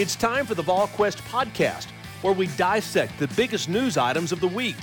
It's time for the VolQuest podcast, where we dissect the biggest news items of the week.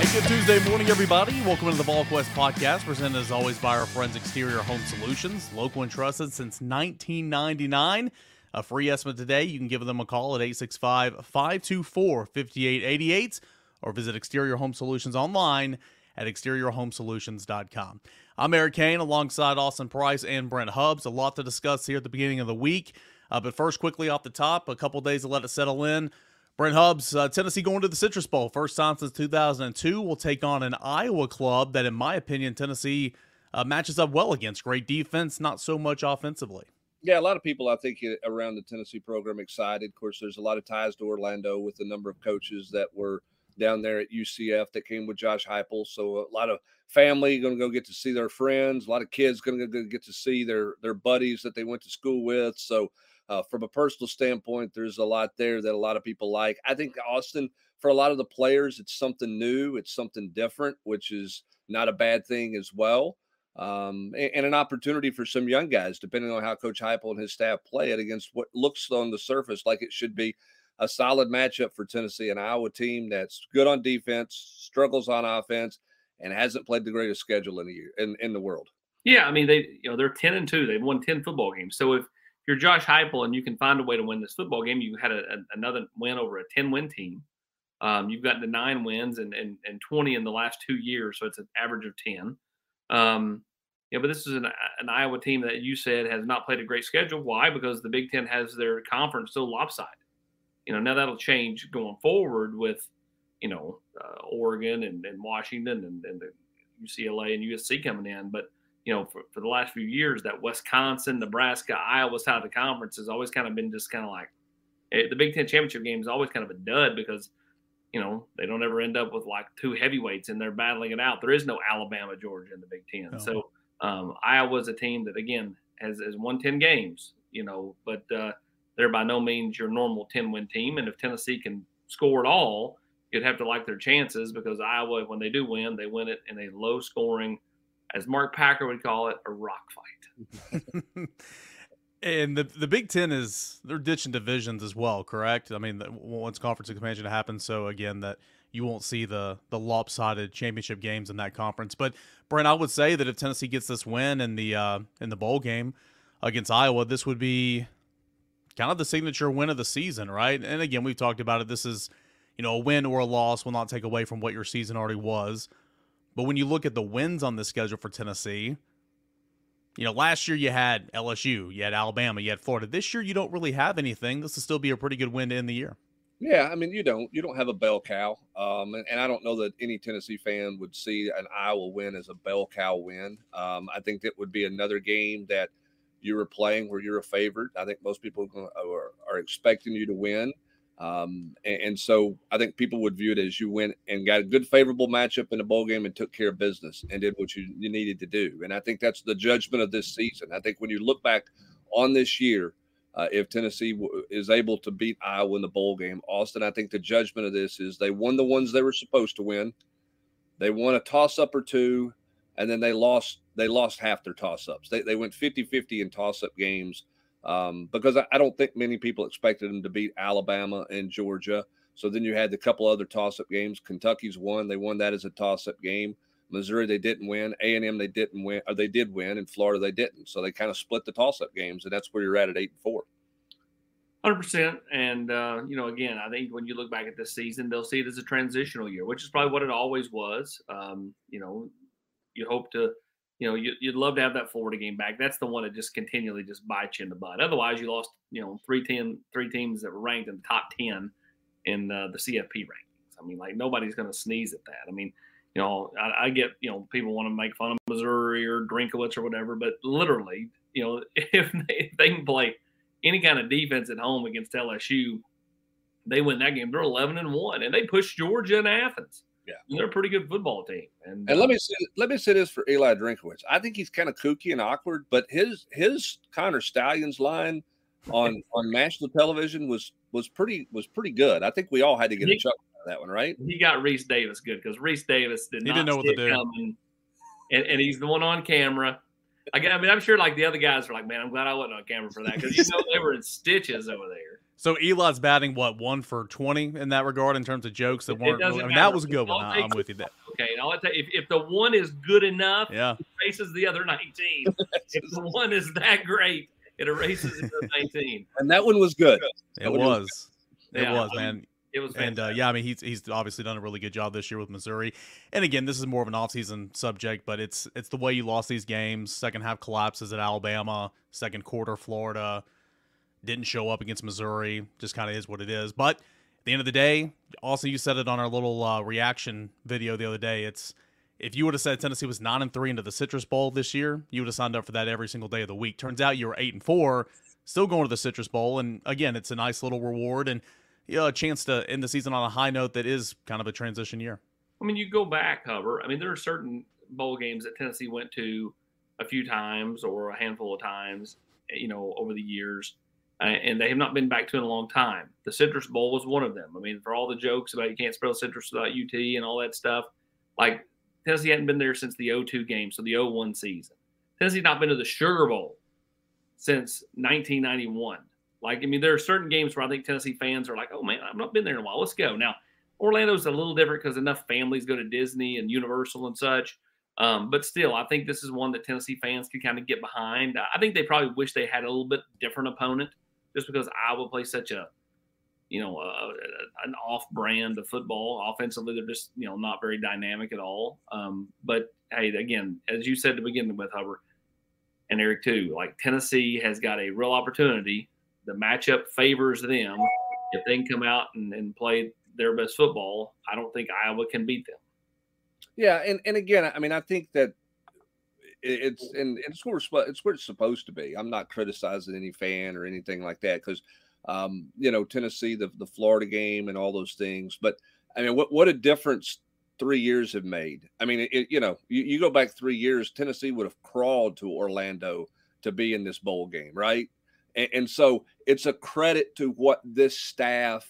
Hey, good Tuesday morning, everybody. Welcome to the VolQuest podcast, presented as always by our friends Exterior Home Solutions, local and trusted since 1999. A free estimate today. You can give them a call at 865 524 5888 or visit Exterior Home Solutions online at exteriorhomesolutions.com. I'm Eric Cain alongside Austin Price and Brent Hubbs. A lot to discuss here at the beginning of the week. Uh, but first, quickly off the top, a couple days to let it settle in. Brent Hubbs, uh, Tennessee going to the Citrus Bowl. First time since 2002. Will take on an Iowa club that, in my opinion, Tennessee uh, matches up well against. Great defense, not so much offensively. Yeah, a lot of people I think around the Tennessee program excited. Of course, there's a lot of ties to Orlando with the number of coaches that were down there at UCF that came with Josh Heupel. So a lot of family going to go get to see their friends. A lot of kids going to get to see their their buddies that they went to school with. So uh, from a personal standpoint, there's a lot there that a lot of people like. I think Austin, for a lot of the players, it's something new, it's something different, which is not a bad thing as well. Um, and, and, an opportunity for some young guys, depending on how Coach Heupel and his staff play it against what looks on the surface like it should be a solid matchup for Tennessee, an Iowa team that's good on defense, struggles on offense, and hasn't played the greatest schedule in the year in, in the world. Yeah, I mean they you know they're ten and two. They've won ten football games. So if you're Josh Heupel and you can find a way to win this football game, you had a, a, another win over a ten win team. Um, you've gotten to nine wins and, and and twenty in the last two years, so it's an average of ten. Um, yeah, but this is an, an Iowa team that you said has not played a great schedule. Why? Because the Big Ten has their conference still lopsided. You know, now that'll change going forward with, you know, uh, Oregon and, and Washington and, and the UCLA and USC coming in. But, you know, for, for the last few years, that Wisconsin, Nebraska, Iowa side of the conference has always kind of been just kind of like it, the Big Ten championship game is always kind of a dud because, you know, they don't ever end up with like two heavyweights and they're battling it out. There is no Alabama, Georgia in the Big Ten. No. So um, Iowa's a team that, again, has, has won 10 games, you know, but, uh, they're by no means your normal 10 win team. And if Tennessee can score at all, you'd have to like their chances because Iowa, when they do win, they win it in a low scoring, as Mark Packer would call it, a rock fight. and the the Big Ten is they're ditching divisions as well, correct? I mean, once conference expansion happens, so again that you won't see the the lopsided championship games in that conference. But Brent, I would say that if Tennessee gets this win in the uh, in the bowl game against Iowa, this would be kind of the signature win of the season, right? And again, we've talked about it. This is, you know, a win or a loss will not take away from what your season already was. But when you look at the wins on the schedule for Tennessee, you know, last year you had LSU, you had Alabama, you had Florida. This year you don't really have anything. This will still be a pretty good win to end the year. Yeah, I mean, you don't you don't have a bell cow, um, and, and, I don't know that any Tennessee fan would see an Iowa win as a bell cow win. Um, I think that would be another game that you were playing where you're a favorite. I think most people are, are expecting you to win. Um, and, and, so I think people would view it as you went and got a good favorable matchup in the bowl game and took care of business and did what you, you needed to do. And I think that's the judgment of this season. I think when you look back on this year, uh, if Tennessee w- is able to beat Iowa in the bowl game, Austin, I think the judgment of this is they won the ones they were supposed to win. They won a toss up or two, and then they lost they lost half their toss ups. They, they went 50 50 in toss up games um, because I, I, don't think many people expected them to beat Alabama and Georgia. So then you had the couple other toss up games. Kentucky's won; they won that as a toss up game. Missouri they didn't win. A and M they didn't win, or they did win, and Florida they didn't. So they kind of split the toss up games, and that's where you're at at eight and four. Hundred percent, and uh, you know, again, I think when you look back at this season, they'll see it as a transitional year, which is probably what it always was. Um, you know, you hope to you know, you, would love to have that Florida game back. That's the one that just continually just bites you in the butt. Otherwise, you lost, you know, three, ten, three teams that were ranked in the top 10 in uh, the CFP rankings. I mean, like nobody's going to sneeze at that. I mean, you know, I, I get you know people want to make fun of Missouri or Drinkwitz or whatever, but literally, you know, if they, if they can play any kind of defense at home against LSU, they win that game. They're eleven and one, and they push Georgia and Athens. Yeah, and they're a pretty good football team. And, and let uh, me say, let me say this for Eli Drinkwitz. I think he's kind of kooky and awkward, but his his Connor Stalions line on on national television was was pretty was pretty good. I think we all had to get he, a chuckle out of that one, right? He got Rece Davis good because Rece Davis did he not didn't know what to do, coming, and, and he's the one on camera. I, I mean, I'm sure like the other guys are like, man, I'm glad I wasn't on camera for that because you know they were in stitches over there. So Eli's batting what one for twenty in that regard in terms of jokes that weren't. Really, I mean, that was a good one. I'm with you. there. okay. And I'll tell you, if, if the one is good enough, yeah, it erases the other nineteen. if the one is that great, it erases the other nineteen. And that one was good. It was. It yeah, was, man. It was and uh, yeah, I mean he's he's obviously done a really good job this year with Missouri. And again, this is more of an offseason subject, but it's it's the way you lost these games. Second half collapses at Alabama, second quarter Florida didn't show up against Missouri. Just kind of is what it is. But at the end of the day, also you said it on our little uh, reaction video the other day. It's if you would have said Tennessee was nine and three into the Citrus Bowl this year, you would have signed up for that every single day of the week. Turns out you were eight and four, still going to the Citrus Bowl, and again, it's a nice little reward and you know, a chance to end the season on a high note that is kind of a transition year. I mean, you go back, Hubbard. I mean, there are certain bowl games that Tennessee went to a few times or a handful of times, you know, over the years and they have not been back to in a long time. The Citrus Bowl was one of them. I mean, for all the jokes about you can't spell citrus without UT and all that stuff, like Tennessee hadn't been there since the 02 game, so the 01 season. Tennessee's not been to the Sugar Bowl since 1991. Like, I mean, there are certain games where I think Tennessee fans are like, oh man, I've not been there in a while. Let's go. Now, Orlando's a little different because enough families go to Disney and Universal and such. Um, but still, I think this is one that Tennessee fans can kind of get behind. I think they probably wish they had a little bit different opponent just because Iowa plays such a, you know, an off brand of football. Offensively, they're just, you know, not very dynamic at all. Um, but hey, again, as you said to begin with, Hubbard and Eric too, like Tennessee has got a real opportunity. The matchup favors them. If they can come out and, and play their best football, I don't think Iowa can beat them. Yeah, and, and again, I mean, I think that it's and it's where it's where it's supposed to be. I'm not criticizing any fan or anything like that because um, you know Tennessee, the the Florida game, and all those things. But I mean, what what a difference three years have made. I mean, it, you know, you, you go back three years, Tennessee would have crawled to Orlando to be in this bowl game, right? And, and so it's a credit to what this staff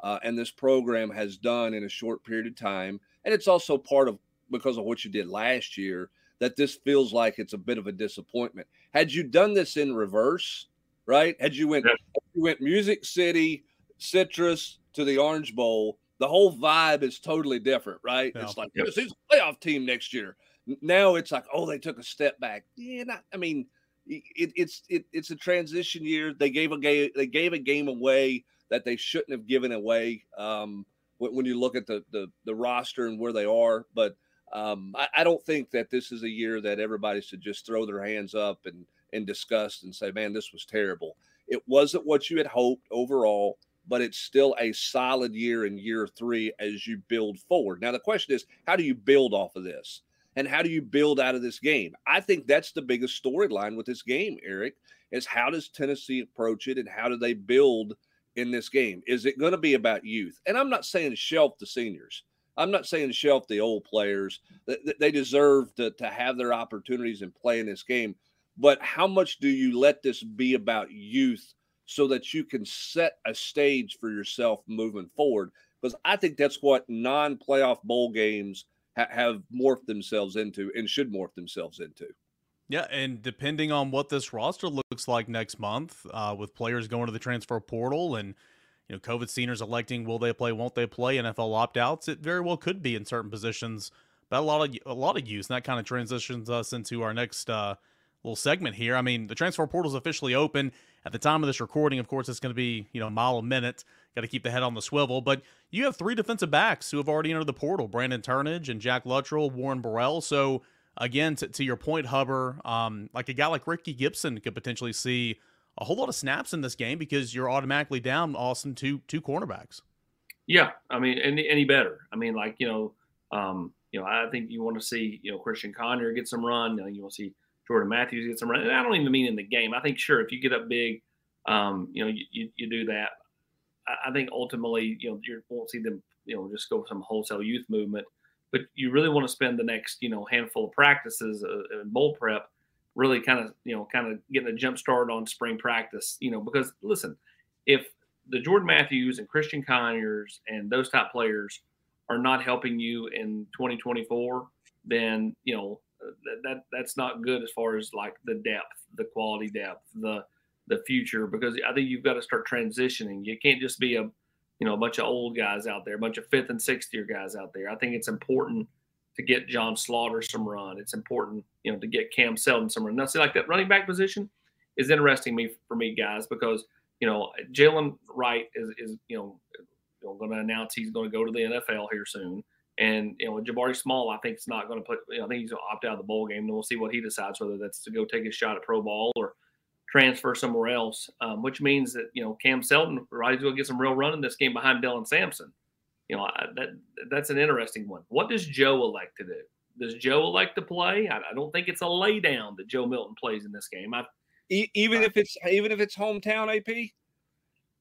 uh, and this program has done in a short period of time, and it's also part of because of what you did last year that this feels like it's a bit of a disappointment. Had you done this in reverse, right? Had you went, you went Music City, Citrus to the Orange Bowl, the whole vibe is totally different, right? Yeah. It's like this is a playoff team next year. Now it's like, oh, they took a step back. Yeah, not, I mean, it, it's it, it's a transition year. They gave a game they gave a game away that they shouldn't have given away. Um, when, when you look at the, the the roster and where they are, but um, I, I, don't think that this is a year that everybody should just throw their hands up and in disgust and say, "Man, this was terrible." It wasn't what you had hoped overall, but it's still a solid year in year three as you build forward. Now the question is, how do you build off of this? And how do you build out of this game? I think that's the biggest storyline with this game, Eric, is how does Tennessee approach it and how do they build in this game? Is it going to be about youth? And I'm not saying shelf the seniors. I'm not saying shelf the old players. They deserve to, to have their opportunities and play in this game. But how much do you let this be about youth so that you can set a stage for yourself moving forward? Because I think that's what non playoff bowl games ha- have morphed themselves into and should morph themselves into. Yeah, and depending on what this roster looks like next month, uh, with players going to the transfer portal and you know, COVID seniors electing will they play, won't they play, NFL opt outs. It very well could be in certain positions, but a lot of a lot of use, and that kind of transitions us into our next uh, little segment here. I mean, the transfer portal is officially open at the time of this recording. Of course, it's going to be you know a mile a minute. Got to keep the head on the swivel, but you have three defensive backs who have already entered the portal: Brandon Turnage and Jack Luttrell, Warren Burrell. So again, to, to your point, Hubbard, um, like a guy like Rickey Gibson could potentially see a whole lot of snaps in this game because you're automatically down Austin two two cornerbacks. Yeah, I mean, any any better? I mean, like you know, um, you know, I think you want to see, you know, Christian Conner get some run. You, want to see Jordan Matthews get some run. And I don't even mean in the game. I think, sure, if you get up big, um, you know, you, you, you do that. I, I, think ultimately, you know, you won't see them, you know, just go some wholesale youth movement. But you really want to spend the next, you know, handful of practices uh, in bowl prep really kind of, you know, kind of getting a jump start on spring practice, you know, because listen, if the Jordan Matthews and Christian Conyers and those top players are not helping you in 2024, then you know that, that that's not good as far as like the depth, the quality depth, the the future. Because I think you've got to start transitioning. You can't just be a you know a bunch of old guys out there, a bunch of fifth and sixth year guys out there. I think it's important to get John Slaughter some run. It's important you know to get Cam Seldon some run. Now, see like that running back position is interesting me for me guys because you know Jaylen Wright is is you know you know, going to announce he's going to go to the NFL here soon. And you know, Jabari Small, I think is not going to put. You know, I think he's going to opt out of the bowl game. And we'll see what he decides whether that's to go take a shot at pro ball or transfer somewhere else. Um, which means that you know Cam Seldon right going to get some real run in this game behind Dylan Sampson. You know, I, that that's an interesting one. What does Joe elect to do? Does Joe elect to play? I, I don't think it's a laydown that Joe Milton plays in this game. I, even if it's even if it's hometown AP.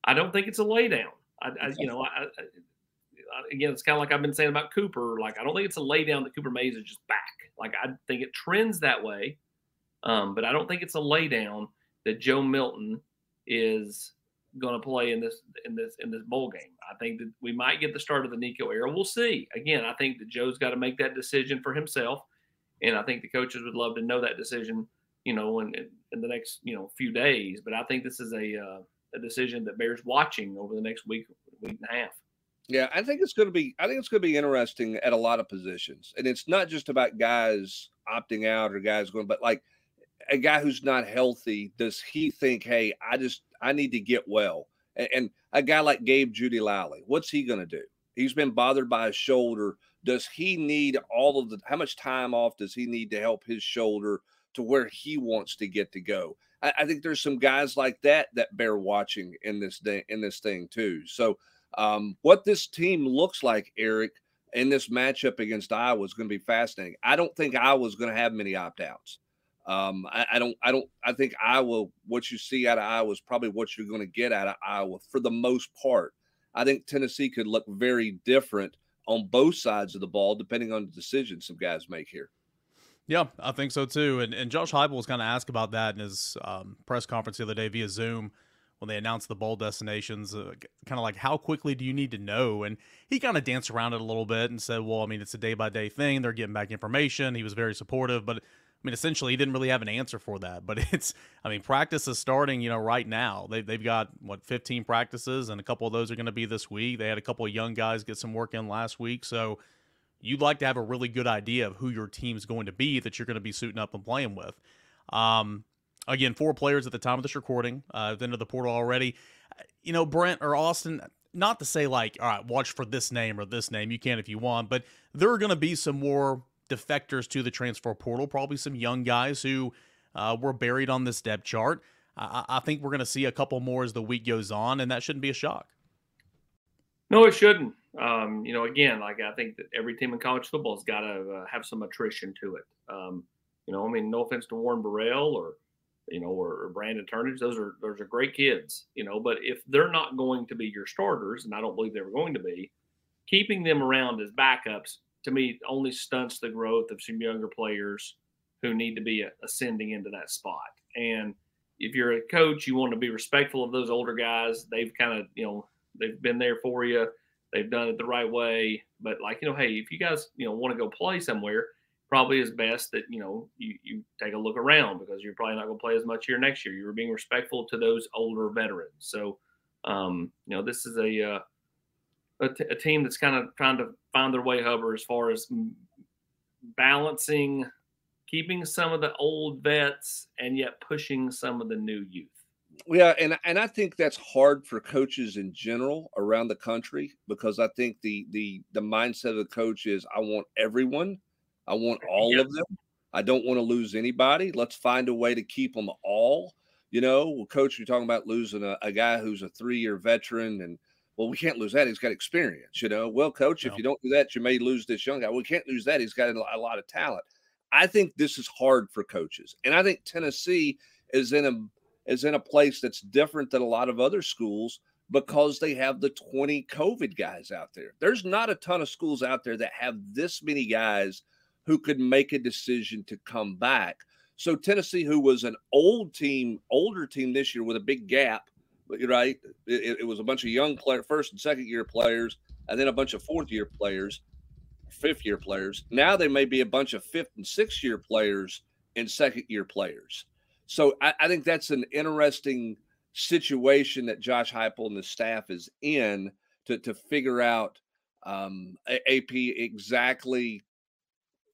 I don't think it's a laydown. I, I you know, I, I, again, it's kind of like I've been saying about Cooper. Like, I don't think it's a laydown that Cooper Mays is just back. Like, I think it trends that way, um, but I don't think it's a laydown that Joe Milton is going to play in this in this in this bowl game. I think that we might get the start of the Nico era. We'll see. Again, I think that Joe's got to make that decision for himself, and I think the coaches would love to know that decision. You know, in in the next you know few days. But I think this is a uh, a decision that bears watching over the next week, week and a half. Yeah, I think it's going to be. I think it's going to be interesting at a lot of positions, and it's not just about guys opting out or guys going, but like a guy who's not healthy. Does he think, hey, I just I need to get well? And, and a guy like Gabe Jeudy-Lally, what's he going to do? He's been bothered by his shoulder. Does he need all of the? How much time off does he need to help his shoulder to where he wants to get to go? I, I think there's some guys like that that bear watching in this day in this thing too. So um, what this team looks like, Eric, in this matchup against Iowa is going to be fascinating. I don't think Iowa's going to have many opt outs. Um, I, I, don't, I don't, I think Iowa, what you see out of Iowa is probably what you're going to get out of Iowa for the most part. I think Tennessee could look very different on both sides of the ball, depending on the decisions some guys make here. Yeah, I think so too. And and Josh Heupel was kind of asked about that in his um, press conference the other day via Zoom when they announced the bowl destinations. Uh, kind of like, how quickly do you need to know? And he kind of danced around it a little bit and said, well, I mean, it's a day by day thing. They're getting back information. He was very supportive, but I mean, essentially, he didn't really have an answer for that. But it's, I mean, practice is starting, you know, right now. They've, they've got, what, 15 practices, and a couple of those are going to be this week. They had a couple of young guys get some work in last week. So, you'd like to have a really good idea of who your team's going to be that you're going to be suiting up and playing with. Um, again, four players at the time of this recording, uh, into the portal already. You know, Brent or Austin, not to say like, all right, watch for this name or this name. You can if you want, but there are going to be some more defectors to the transfer portal, probably some young guys who uh, were buried on this depth chart. I, I think we're going to see a couple more as the week goes on, and that shouldn't be a shock. No, it shouldn't. Um, you know, again, like I think that every team in college football has got to uh, have some attrition to it. Um, you know, I mean, no offense to Warren Burrell or you know, or, or Brandon Turnage, those are those are great kids, you know. But if they're not going to be your starters, and I don't believe they were going to be, keeping them around as backups to me only stunts the growth of some younger players who need to be ascending into that spot. And if you're a coach, you want to be respectful of those older guys. They've kind of, you know, they've been there for you. They've done it the right way. But like, you know, hey, if you guys, you know, want to go play somewhere, probably is best that, you know, you, you take a look around because you're probably not going to play as much here next year. You're being respectful to those older veterans. So, um, you know, this is a, uh, a, t- a team that's kind of trying to find their way, Hubbard, as far as balancing, keeping some of the old vets and yet pushing some of the new youth. Yeah, and and I think that's hard for coaches in general around the country because I think the the the mindset of the coach is I want everyone, I want all yes. of them. I don't want to lose anybody. Let's find a way to keep them all. You know, well, coach, you're talking about losing a, a guy who's a three year veteran and Well, we can't lose that. He's got experience, you know. Well, coach, if you don't do that, you may lose this young guy. We can't lose that. He's got a lot of talent. I think this is hard for coaches, and I think Tennessee is in a is in a place that's different than a lot of other schools because they have the 20 COVID guys out there. There's not a ton of schools out there that have this many guys who could make a decision to come back. So Tennessee, who was an old team, older team this year with a big gap, right? It, it was a bunch of young player, first and second year players, and then a bunch of fourth year players, fifth year players. Now they may be a bunch of fifth and sixth year players and second year players. So I, I think that's an interesting situation that Josh Heupel and the staff is in to to figure out um, AP exactly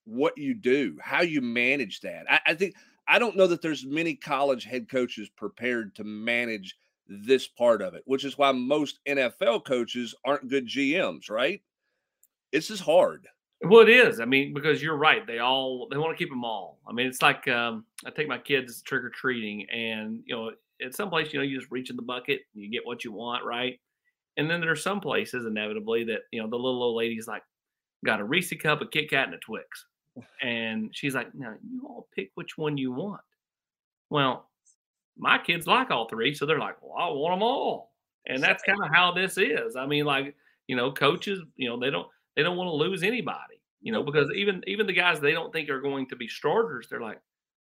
what you do, how you manage that. I, I think I don't know that there's many college head coaches prepared to manage this part of it, which is why most NFL coaches aren't good GMs, right? This is hard. Well, it is. I mean, because you're right. They all they want to keep them all. I mean, it's like um, I take my kids trick or treating, and you know, at some place, you know, you just reach in the bucket, you get what you want, right? And then there are some places, inevitably, that you know the little old lady's like, got a Reese cup, a Kit Kat, and a Twix, and she's like, "Now you all pick which one you want." Well, my kids like all three, so they're like, "Well, I want them all," and that's kind of how this is. I mean, like you know, coaches, you know, they don't they don't want to lose anybody, you know, because even even the guys they don't think are going to be starters, they're like,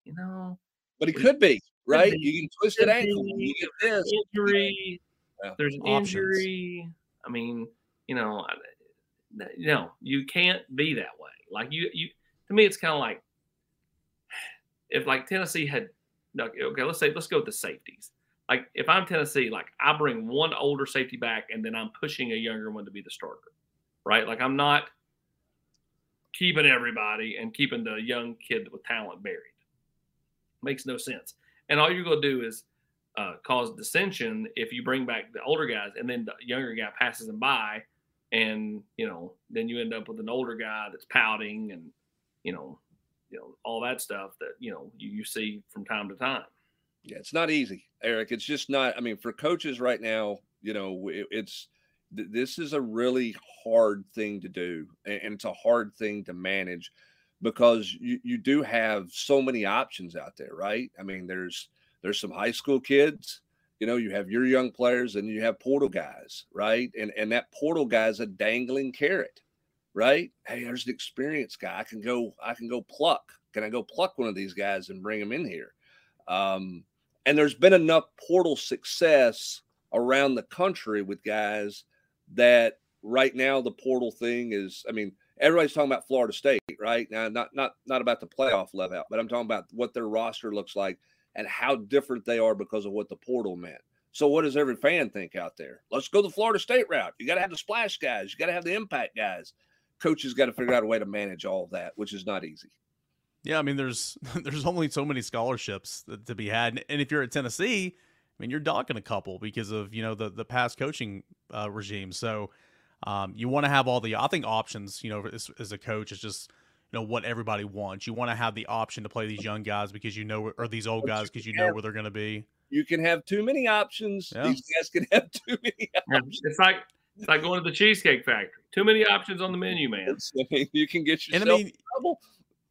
you know, but he could be right? You can twist an ankle. You get this injury. Yeah. There's an Options. injury. I mean, you know, no, you can't be that way. Like you, you. To me, it's kind of like if like Tennessee had. Okay, let's say let's go with the safeties. Like if I'm Tennessee, like I bring one older safety back, and then I'm pushing a younger one to be the starter, right? Like I'm not keeping everybody and keeping the young kid with talent buried. Makes no sense. And all you're going to do is uh, cause dissension if you bring back the older guys and then the younger guy passes them by. And, you know, then you end up with an older guy that's pouting and, you know, you know, all that stuff that, you know, you, you see from time to time. Yeah, it's not easy, Eric. It's just not. I mean, for coaches right now, you know, it, it's this is a really hard thing to do, and it's a hard thing to manage because you, you do have so many options out there, right? I mean, there's there's some high school kids, you know, you have your young players and you have portal guys, right? And and that portal guy's a dangling carrot, right? Hey, there's an experienced guy. I can go, I can go pluck. Can I go pluck one of these guys and bring him in here? Um, and there's been enough portal success around the country with guys that right now the portal thing is, I mean, everybody's talking about Florida State, right? Now, not not not about the playoff level, but I'm talking about what their roster looks like and how different they are because of what the portal meant. So, what does every fan think out there? Let's go the Florida State route. You got to have the splash guys. You got to have the impact guys. Coaches got to figure out a way to manage all of that, which is not easy. Yeah, I mean, there's there's only so many scholarships to be had, and if you're at Tennessee, I mean, you're docking a couple because of you know the the past coaching uh, regime. So um, you want to have all the, I think, options. You know, as, as a coach, is just you know what everybody wants. You want to have the option to play these young guys because you know, or these old guys because you know where they're going to be. You can have too many options. Yeah. These guys can have too many options. It's like it's like going to the Cheesecake Factory. Too many options on the menu, man. You can get yourself and I mean, trouble.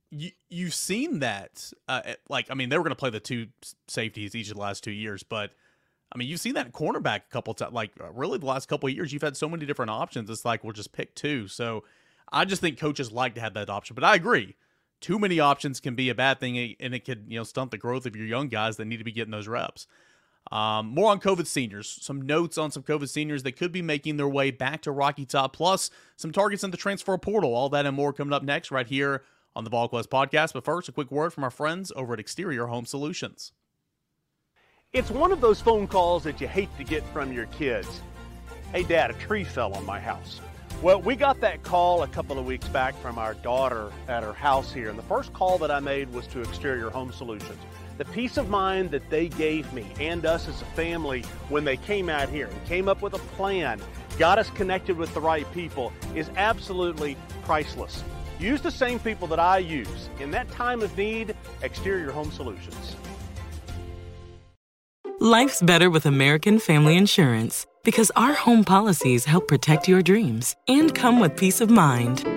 You you've seen that, uh, like I mean, they were going to play the two safeties each of the last two years, but I mean, you've seen that cornerback a couple times. Like, uh, really, the last couple of years, you've had so many different options. It's like we'll just pick two. So, I just think coaches like to have that option. But I agree, too many options can be a bad thing, and it could you know stunt the growth of your young guys that need to be getting those reps. Um, more on COVID seniors. Some notes on some COVID seniors that could be making their way back to Rocky Top, plus some targets in the transfer portal. All that and more coming up next, right here on the VolQuest podcast. But first, a quick word from our friends over at Exterior Home Solutions. It's one of those phone calls that you hate to get from your kids. Hey, Dad, a tree fell on my house. Well, we got that call a couple of weeks back from our daughter at her house here, and the first call that I made was to Exterior Home Solutions. The peace of mind that they gave me and us as a family when they came out here and came up with a plan, got us connected with the right people, is absolutely priceless. Use the same people that I use. In that time of need, Exterior Home Solutions. Life's better with American Family Insurance because our home policies help protect your dreams and come with peace of mind.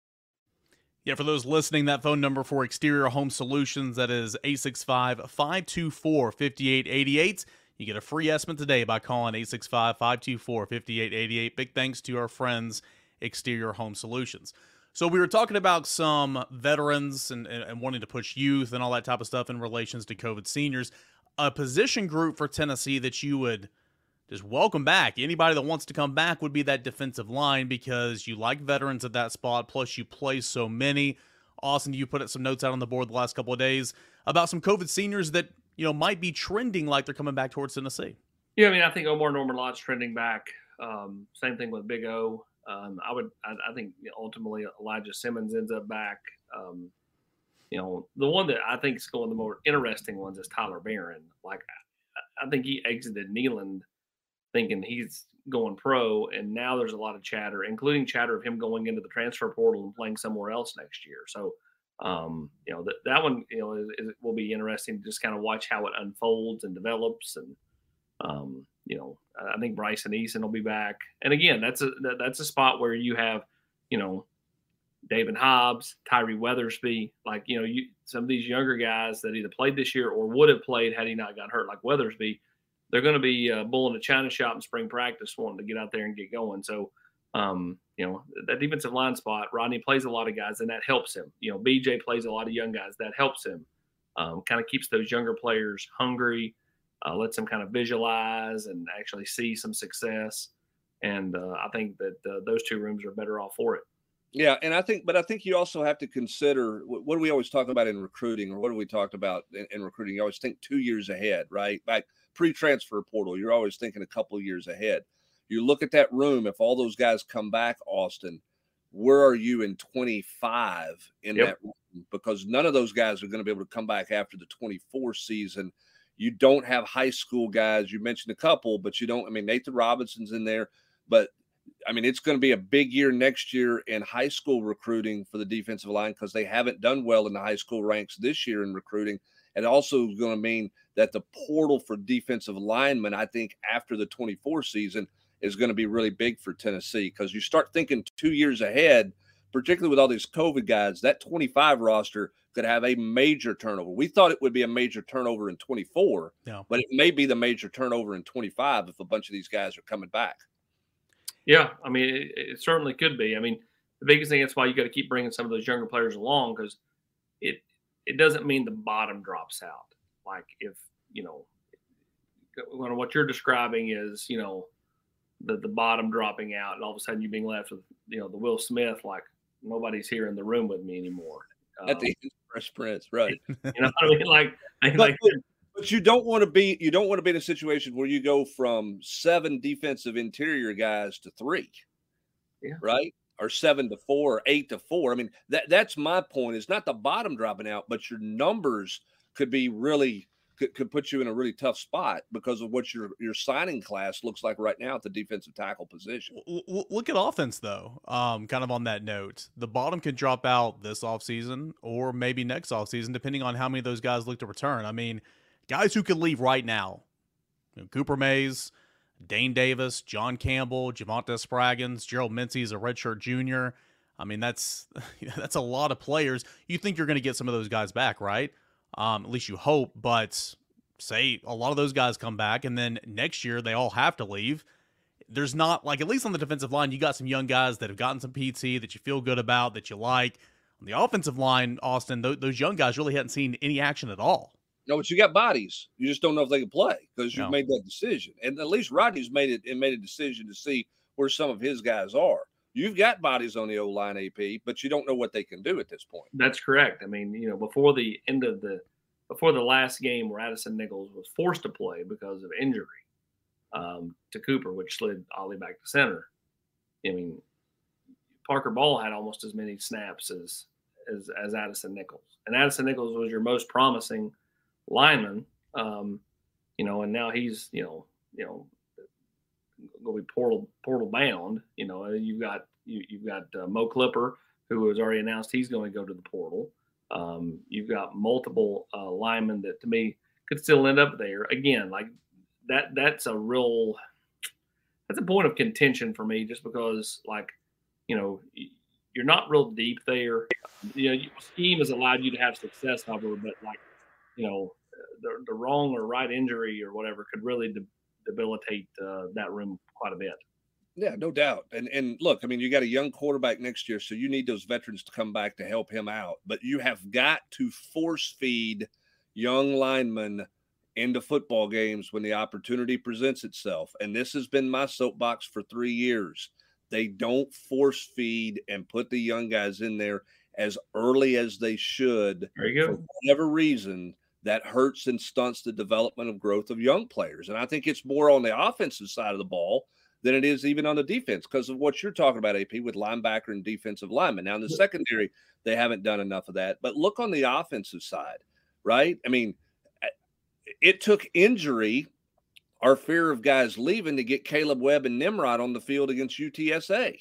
Yeah, for those listening, that phone number for Exterior Home Solutions that is 865-524-5888. You get a free estimate today by calling 865-524-5888. Big thanks to our friends Exterior Home Solutions. So we were talking about some veterans and, and, and, wanting to push youth and all that type of stuff in relations to COVID seniors. A position group for Tennessee that you would just welcome back. Anybody that wants to come back would be that defensive line because you like veterans at that spot. Plus, you play so many. Austin, you put some notes out on the board the last couple of days about some COVID seniors that you know might be trending like they're coming back towards Tennessee. Yeah, I mean, I think Omarr Norman-Lott's trending back. Um, same thing with Big O. Um, I would, I, I, think ultimately Elijah Simmons ends up back. Um, you know, the one that I think is going the more interesting ones is Tyler Barron. Like, I, I think he exited Neyland thinking he's going pro, and now there's a lot of chatter, including chatter of him going into the transfer portal and playing somewhere else next year. So, um, you know, that that one, you know, is, is, will be interesting to just kind of watch how it unfolds and develops and um, you know, I think Bryson Eason will be back. And again, that's a that's a spot where you have, you know, Daevin Hobbs, Tyree Weathersby, like you know, you some of these younger guys that either played this year or would have played had he not got hurt, like Weathersby. They're going to be uh, bulling a china shop in spring practice, wanting to get out there and get going. So, um, you know, that defensive line spot, Rodney plays a lot of guys, and that helps him. You know, BJ plays a lot of young guys, that helps him. Um, kind of keeps those younger players hungry uh, lets them kind of visualize and actually see some success. And uh, I think that uh, those two rooms are better off for it. Yeah, and I think, but I think you also have to consider what do we always talk about in recruiting, or what do we talk about in, in recruiting? You always think two years ahead, right? Back pre-transfer portal, you're always thinking a couple years ahead. You look at that room. If all those guys come back, Austin, where are you in 25 in yep. that room? Because none of those guys are going to be able to come back after the 24 season you don't have high school guys. You mentioned a couple, but you don't. I mean, Nathan Robinson's in there, but I mean, it's going to be a big year next year in high school recruiting for the defensive line because they haven't done well in the high school ranks this year in recruiting. And also is going to mean that the portal for defensive linemen, I think, after the 24 season is going to be really big for Tennessee because you start thinking two years ahead, particularly with all these COVID guys, that 25 roster could have a major turnover. We thought it would be a major turnover in 24, yeah. but it may be the major turnover in 25 if a bunch of these guys are coming back. Yeah, I mean, it, it certainly could be. I mean, the biggest thing that's why you got to keep bringing some of those younger players along because it doesn't mean the bottom drops out. Like if you know, what you're describing is you know the the bottom dropping out, and all of a sudden you being left with you know the Will Smith like nobody's here in the room with me anymore. At the um, Fresh Prince, right? you know I mean? Like, but, like, but you don't want to be you don't want to be in a situation where you go from seven defensive interior guys to three, yeah. right? Or seven to four, or eight to four. I mean, that that's my point. Is not the bottom dropping out, but your numbers could be really could, could put you in a really tough spot because of what your your signing class looks like right now at the defensive tackle position. Look at offense though. Um, kind of on that note, the bottom can drop out this offseason or maybe next offseason, depending on how many of those guys look to return. I mean, guys who could leave right now, you know, Cooper Mays, Dane Davis, John Campbell, Javontez Spraggins, Gerald Mincey's a redshirt junior. I mean, that's that's a lot of players. You think you're going to get some of those guys back, right? Um, at least you hope. But say a lot of those guys come back, and then next year they all have to leave. There's not like at least on the defensive line, you got some young guys that have gotten some PT that you feel good about, that you like. On the offensive line, Austin, th- those young guys really hadn't seen any action at all. No, but you got bodies. You just don't know if they can play because you've no. made that decision. And at least Rodney's made it and made a decision to see where some of his guys are. You've got bodies on the O line AP, but you don't know what they can do at this point. That's correct. I mean, you know, before the end of the before the last game where Addison Nichols was forced to play because of injury um, to Cooper, which slid Ollie back to center. I mean, Parker Ball had almost as many snaps as as, as Addison Nichols, and Addison Nichols was your most promising lineman. Um, you know, and now he's you know you know going to be portal portal bound. You know, you've got you, you've got uh, Mo Clipper who has already announced he's going to go to the portal. Um, you've got multiple uh, linemen that to me could still end up there. Again, like that that's a real that's a point of contention for me just because like you know you're not real deep there. You know, scheme has allowed you to have success, however, but like you know the, the wrong or right injury or whatever could really de- debilitate uh, that room quite a bit. Yeah, no doubt. And and look, I mean, you got a young quarterback next year, so you need those veterans to come back to help him out. But you have got to force feed young linemen into football games when the opportunity presents itself. And this has been my soapbox for three years. They don't force feed and put the young guys in there as early as they should. There you go. For whatever reason, that hurts and stunts the development of growth of young players. And I think it's more on the offensive side of the ball than it is even on the defense because of what you're talking about, AP, with linebacker and defensive lineman. Now, in the secondary, they haven't done enough of that. But look on the offensive side, right? I mean, it took injury our fear of guys leaving to get Kaleb Webb and Nimrod on the field against UTSA.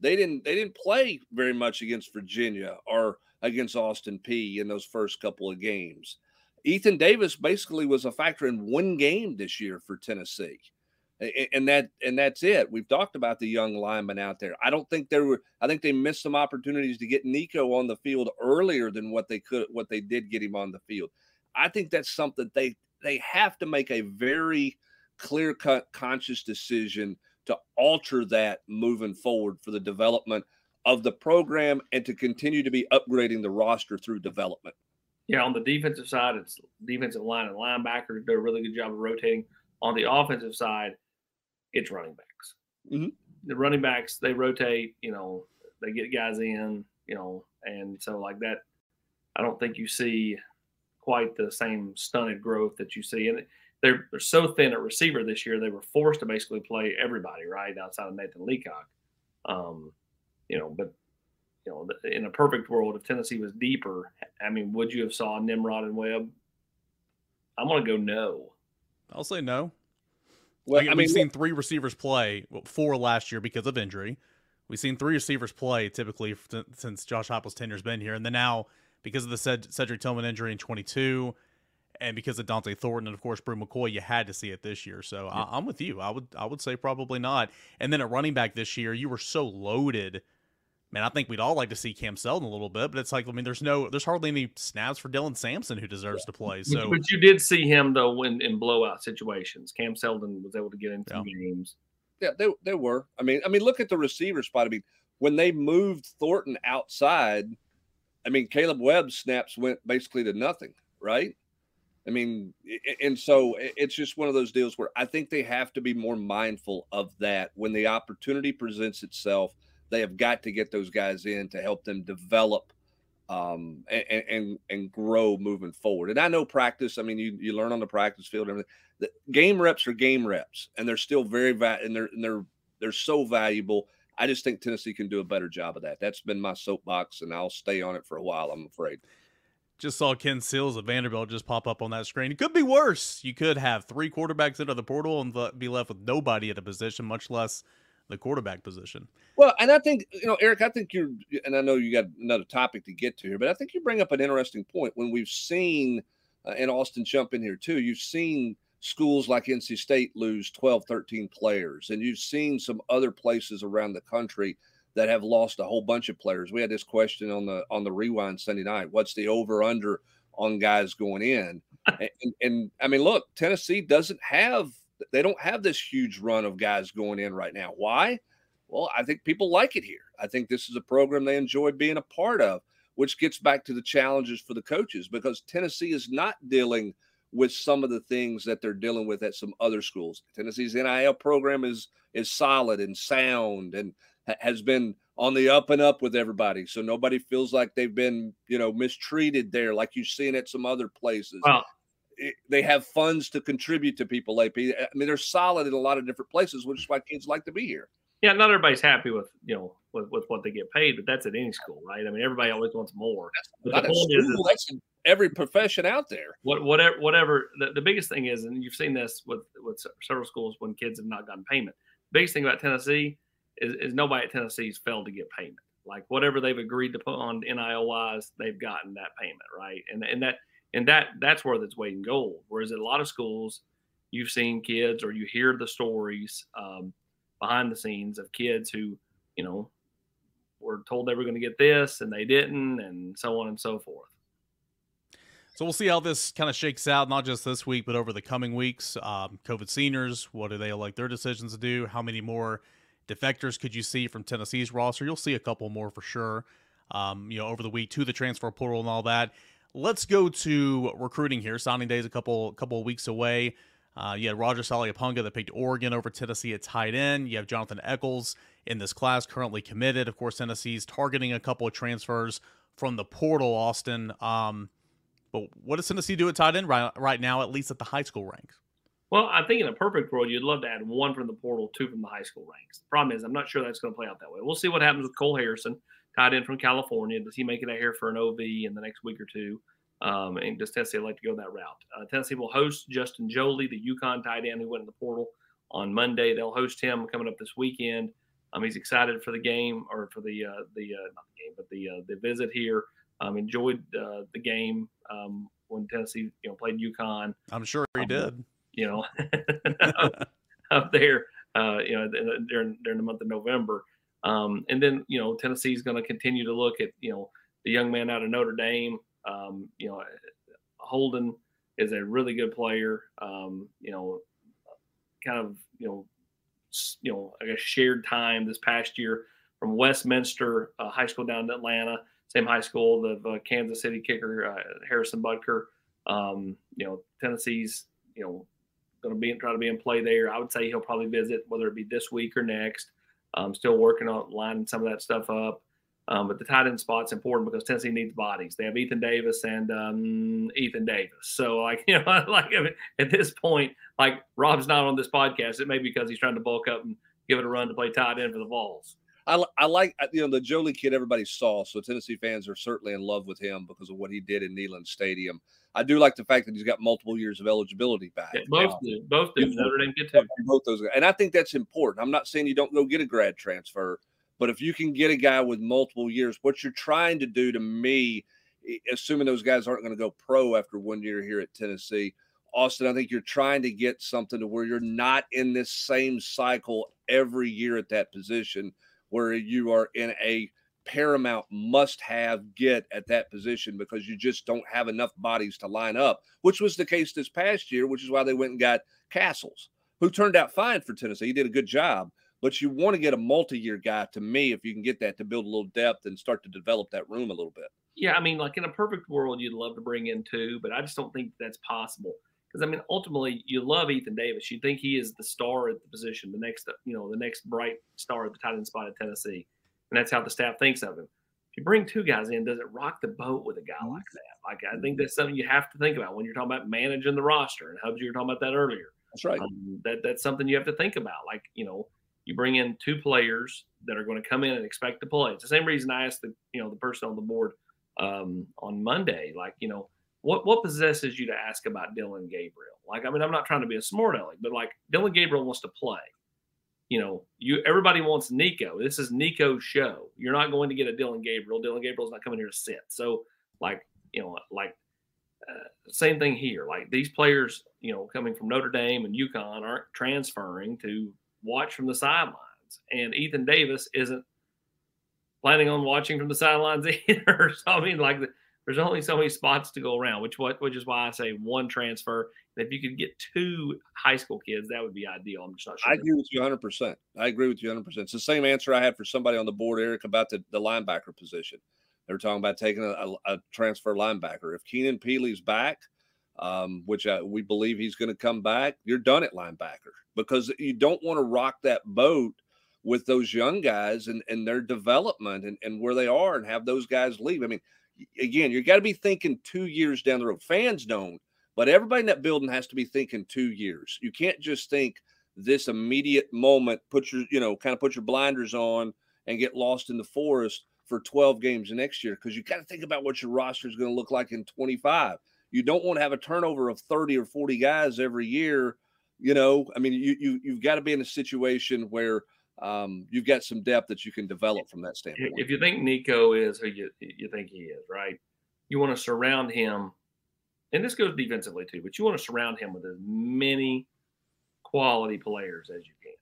They didn't they didn't play very much against Virginia or against Austin Peay in those first couple of games. Ethan Davis basically was a factor in one game this year for Tennessee. And that and that's it. We've talked about the young linemen out there. I don't think there were. I think they missed some opportunities to get Nico on the field earlier than what they could, what they did get him on the field. I think that's something they they have to make a very clear cut, conscious decision to alter that moving forward for the development of the program and to continue to be upgrading the roster through development. Yeah, on the defensive side, it's defensive line and linebacker do a really good job of rotating. On the offensive side, it's running backs. Mm-hmm. The running backs they rotate. You know, they get guys in. You know, and so like that, I don't think you see quite the same stunted growth that you see. And they're they're so thin at receiver this year. They were forced to basically play everybody right outside of Nathan Leacock. Um, you know, but you know, in a perfect world, if Tennessee was deeper, I mean, would you have saw Nimrod and Webb? I'm going to go no. I'll say no. Well, like, I we've mean, seen three receivers play well, four last year because of injury. We've seen three receivers play typically since Josh Heupel's tenure's been here, and then now because of the Ced- Cedric Tillman injury in 22, and because of Dont'e Thornton and of course Bru McCoy, you had to see it this year. So I- I'm with you. I would I would say probably not. And then at running back this year, you were so loaded. Man, I think we'd all like to see Cam Seldon a little bit, but it's like I mean, there's no, there's hardly any snaps for Dylan Sampson who deserves to play. So but, you did see him though in, in blowout situations. Cam Seldon was able to get into Yeah. games. Yeah, they they were. I mean, I mean, look at the receiver spot. I mean, when they moved Thornton outside, I mean, Kaleb Webb's snaps went basically to nothing, right? I mean, and so it's just one of those deals where I think they have to be more mindful of that when the opportunity presents itself. They have got to get those guys in to help them develop um, and, and and grow moving forward. And I know practice. I mean, you you learn on the practice field. Everything. The game reps are game reps, and they're still very va- and they're and they're they're so valuable. I just think Tennessee can do a better job of that. That's been my soapbox, and I'll stay on it for a while. I'm afraid. just saw Ken Seals of Vanderbilt just pop up on that screen. It could be worse. You could have three quarterbacks into the portal and be left with nobody at a position, much less the quarterback position. Well, and I think you know, Eric. I think you're, and I know you got another topic to get to here, but I think you bring up an interesting point. When we've seen, uh, and Austin jump in here too, you've seen schools like NC State lose 12, 13 players, and you've seen some other places around the country that have lost a whole bunch of players. We had this question on the on the rewind Sunday night. What's the over under on guys going in? and, and, and I mean, look, Tennessee doesn't have they don't have this huge run of guys going in right now. Why? Well, I think people like it here. I think this is a program they enjoy being a part of, which gets back to the challenges for the coaches because Tennessee is not dealing with some of the things that they're dealing with at some other schools. Tennessee's NIL program is is solid and sound and ha- has been on the up and up with everybody. So nobody feels like they've been, you know, mistreated there like you've seen at some other places. Well, It- they have funds to contribute to people. AP. I mean, they're solid in a lot of different places, which is why kids like to be here. yeah, not everybody's happy with you know with, with what they get paid, but that's at any school, right? I mean, everybody always wants more. Not the point is, school, is that's in every profession out there. what whatever whatever the, the biggest thing is, and you've seen this with with several schools when kids have not gotten payment. biggest thing about Tennessee is, is nobody at Tennessee's failed to get payment. Like whatever they've agreed to put on NIL wise, they've gotten that payment, right? And and that and that that's worth its weight in gold. Whereas at a lot of schools, you've seen kids or you hear the stories um, behind the scenes of kids who, you know, were told they were going to get this and they didn't, and so on and so forth. So we'll see how this kind of shakes out, not just this week, but over the coming weeks. Um, COVID seniors, what do they like their decisions to do? How many more defectors could you see from Tennessee's roster? You'll see a couple more for sure. Um, you know, over the week to the transfer portal and all that. Let's go to recruiting here. Signing day is a couple couple weeks away. Uh, you had Roger Saleapaga that picked Oregon over Tennessee at tight end. You have Jonathan Eccles in this class currently committed. Of course, Tennessee's targeting a couple of transfers from the portal, Austin. Um, but what does Tennessee do at tight end right, right now, at least at the high school ranks? Well, I think in a perfect world, you'd love to add one from the portal, two from the high school ranks. The problem is, I'm not sure that's going to play out that way. We'll see what happens with Cole Harrison, tight end from California. Does he make it out here for an OV in the next week or two? Um, and does Tennessee like to go that route? Uh, Tennessee will host Justin Joly, the UConn tight end who went in the portal on Monday. They'll host him coming up this weekend. Um, he's excited for the game or for the uh, the uh, not the game, but the uh, the visit here. Um, enjoyed uh, the game um, when Tennessee you know played UConn. I'm sure he Um, did. You know, up, up there, uh, you know, during during the month of November. Um, and then you know Tennessee's going to continue to look at you know the young man out of Notre Dame. Um, you know, Holden is a really good player. Um, you know, kind of you know you know I guess shared time this past year from Westminster uh, High School down in Atlanta, same high school, the uh, Kansas City kicker uh, Harrison Butker. Um, you know, Tennessee's you know going to be try to be in play there. I would say he'll probably visit whether it be this week or next. Um, still working on lining some of that stuff up. Um, but the tight end spot's important because Tennessee needs bodies. They have Ethan Davis and um, Ethan Davis. So, like, you know, like at this point, like Rob's not on this podcast. It may be because he's trying to bulk up and give it a run to play tight end for the Vols. I, I like you know the Joly kid everybody saw, so Tennessee fans are certainly in love with him because of what he did in Neyland Stadium. I do like the fact that he's got multiple years of eligibility back. Yeah, both Um, do. Both do. Notre Dame did too. both those guys. And I think that's important. I'm not saying you don't go get a grad transfer, but if you can get a guy with multiple years, what you're trying to do to me, assuming those guys aren't going to go pro after one year here at Tennessee, Austin, I think you're trying to get something to where you're not in this same cycle every year at that position where you are in a paramount must have get at that position because you just don't have enough bodies to line up, which was the case this past year, which is why they went and got Castles, who turned out fine for Tennessee. He did a good job, but you want to get a multi year guy to me if you can get that to build a little depth and start to develop that room a little bit. Yeah, I mean, like in a perfect world, you'd love to bring in two, but I just don't think that's possible. Because I mean, ultimately, you love Ethan Davis. You think he is the star at the position, the next, you know, the next bright star at the tight end spot at Tennessee, and that's how the staff thinks of him. If you bring two guys in, does it rock the boat with a guy like that? Like I think that's something you have to think about when you're talking about managing the roster. And Hubbs, you were talking about that earlier. That's right. Um, that that's something you have to think about. Like you know, you bring in two players that are going to come in and expect to play. It's the same reason I asked the you know the person on the board um, on Monday, like you know, what what possesses you to ask about Dillon Gabriel? Like I mean, I'm not trying to be a smart aleck, but like Dillon Gabriel wants to play. You know, you everybody wants Nico. This is Nico's show. You're not going to get a Dillon Gabriel. Dillon Gabriel's not coming here to sit. So like you know, like uh, same thing here. Like these players, you know, coming from Notre Dame and UConn aren't transferring to watch from the sidelines. And Ethan Davis isn't planning on watching from the sidelines either. So I mean, like there's only so many spots to go around, which what which is why I say one transfer. If you could get two high school kids, that would be ideal. I'm just not sure. I agree with you 100%. I agree with you 100%. It's the same answer I had for somebody on the board, Eric, about the, the linebacker position. They were talking about taking a, a, transfer linebacker. If Keenan Pili's back, um, which uh, we believe he's going to come back, you're done at linebacker because you don't want to rock that boat with those young guys and, and their development and, and where they are and have those guys leave. I mean, again, you got to be thinking two years down the road. Fans don't, but everybody in that building has to be thinking two years. You can't just think this immediate moment, put your, you know, kind of put your blinders on and get lost in the forest for 12 games next year because you got to think about what your roster is going to look like in 25. You don't want to have a turnover of 30 or 40 guys every year. You know, I mean, you, you you've got to be in a situation where um, you've got some depth that you can develop from that standpoint. If you think Nico is who you, you think he is, right? You want to surround him, and this goes defensively too, but you want to surround him with as many quality players as you can.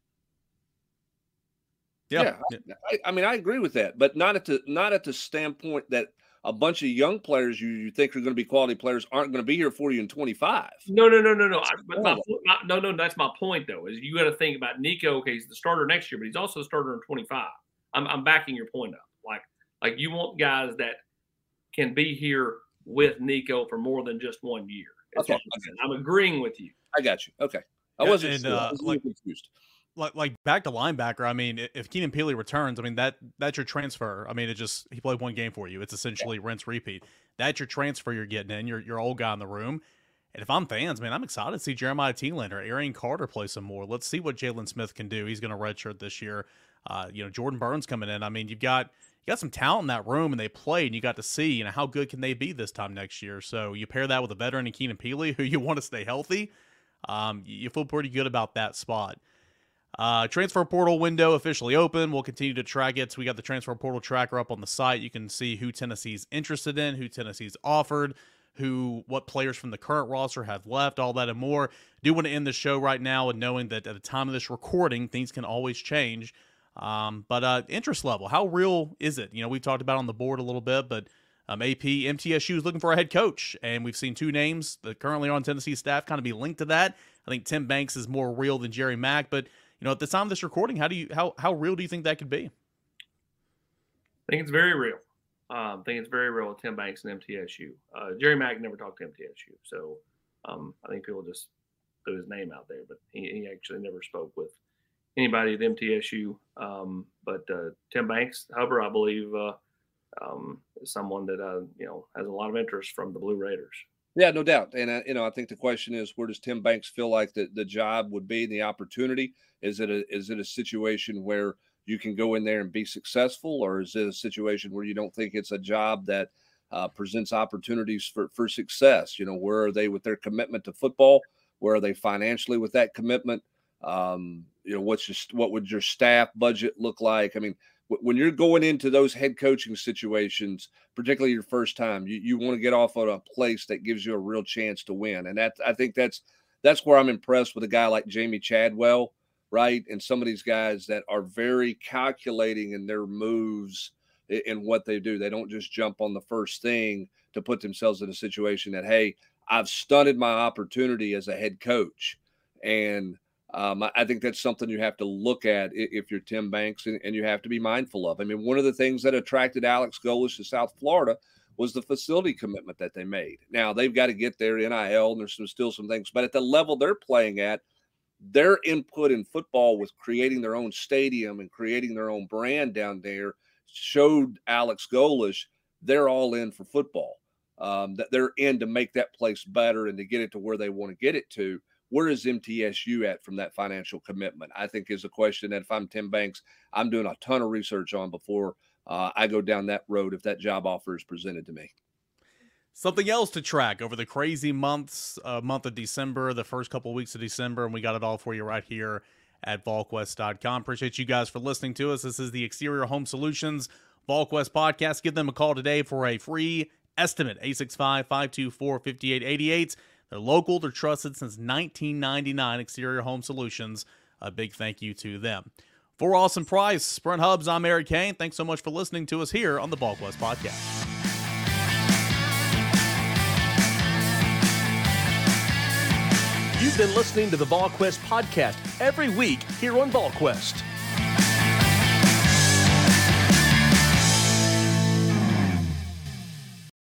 Yeah, yeah I, I, mean, I agree with that, but not at the not at the standpoint that a bunch of young players you, you think are going to be quality players aren't going to be here for you in 25. No, no, no, no, no. I, but my, my, no, no, that's my point though. Is you got to think about Nico. Okay, he's the starter next year, but he's also the starter in 25. I'm, I'm backing your point up. Like, like you want guys that can be here with Nico for more than just one year. Okay. I'm, I'm, agreeing with you. I got you. Okay. I wasn't, and, uh, I was like, confused like like back to linebacker. I mean, if Keenan Pili returns, I mean that that's your transfer. I mean, it just he played one game for you. It's essentially rinse repeat. That's your transfer you're getting in. Your your old guy in the room. And if I'm fans, man, I'm excited to see Jeremiah Telander, Arion Carter play some more. Let's see what Jalen Smith can do. He's going to redshirt this year. Uh, you know, Jordan Burns coming in. I mean, you've got you got some talent in that room, and they played, and you got to see, you know, how good can they be this time next year. So you pair that with a veteran in Keenan Pili, who you want to stay healthy. Um, you feel pretty good about that spot. Uh, transfer portal window officially open. We'll continue to track it. So we got the transfer portal tracker up on the site. You can see who Tennessee's interested in, who Tennessee's offered, who what players from the current roster have left, all that and more. Do want to end the show right now and knowing that at the time of this recording, things can always change. Um, but uh, interest level, how real is it? You know, we've talked about on the board a little bit, but um, AP MTSU is looking for a head coach, and we've seen two names that currently on Tennessee staff kind of be linked to that. I think Tim Banks is more real than Jerry Mack, but you know, at the time of this recording, how do you how how real do you think that could be? I think it's very real. Um, I think it's very real with Tim Banks and MTSU. Uh, Jerry Mack never talked to MTSU, so um, I think people just threw his name out there, but he, he actually never spoke with anybody at MTSU. Um, but uh, Tim Banks, Hubbard, I believe, uh, um, is someone that uh, you know has a lot of interest from the Blue Raiders. Yeah, no doubt. And, uh, you know, I think the question is where does Tim Banks feel like the, the job would be, the opportunity? Is it a, is it a situation where you can go in there and be successful, or is it a situation where you don't think it's a job that uh, presents opportunities for, for success? You know, where are they with their commitment to football? Where are they financially with that commitment? Um, you know, what's just what would your staff budget look like? I mean, when you're going into those head coaching situations, particularly your first time, you, you want to get off on a place that gives you a real chance to win. And that I think that's that's where I'm impressed with a guy like Jamey Chadwell, right? And some of these guys that are very calculating in their moves in what they do. They don't just jump on the first thing to put themselves in a situation that, hey, I've stunted my opportunity as a head coach. And um, I think that's something you have to look at if you're Tim Banks, and, and, you have to be mindful of. I mean, one of the things that attracted Alex Golesh to South Florida was the facility commitment that they made. Now they've got to get their NIL, and there's some, still some things, but at the level they're playing at, their input in football with creating their own stadium and creating their own brand down there showed Alex Golesh they're all in for football. Um, that they're in to make that place better and to get it to where they want to get it to where is MTSU at from that financial commitment? I think is a question that if I'm Tim Banks, I'm doing a ton of research on before uh, I go down that road if that job offer is presented to me. Something else to track over the crazy months, uh, month of December, the first couple of weeks of December, and we got it all for you right here at VolQuest.com. Appreciate you guys for listening to us. This is the Exterior Home Solutions VolQuest podcast. Give them a call today for a free estimate, 865 524 5888. They're local, they're trusted since 1999. Exterior Home Solutions. A big thank you to them. For Austin Price, Brent Hubbs, I'm Eric Cain. Thanks so much for listening to us here on the VolQuest Podcast. You've been listening to the VolQuest Podcast every week here on VolQuest.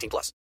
18 plus.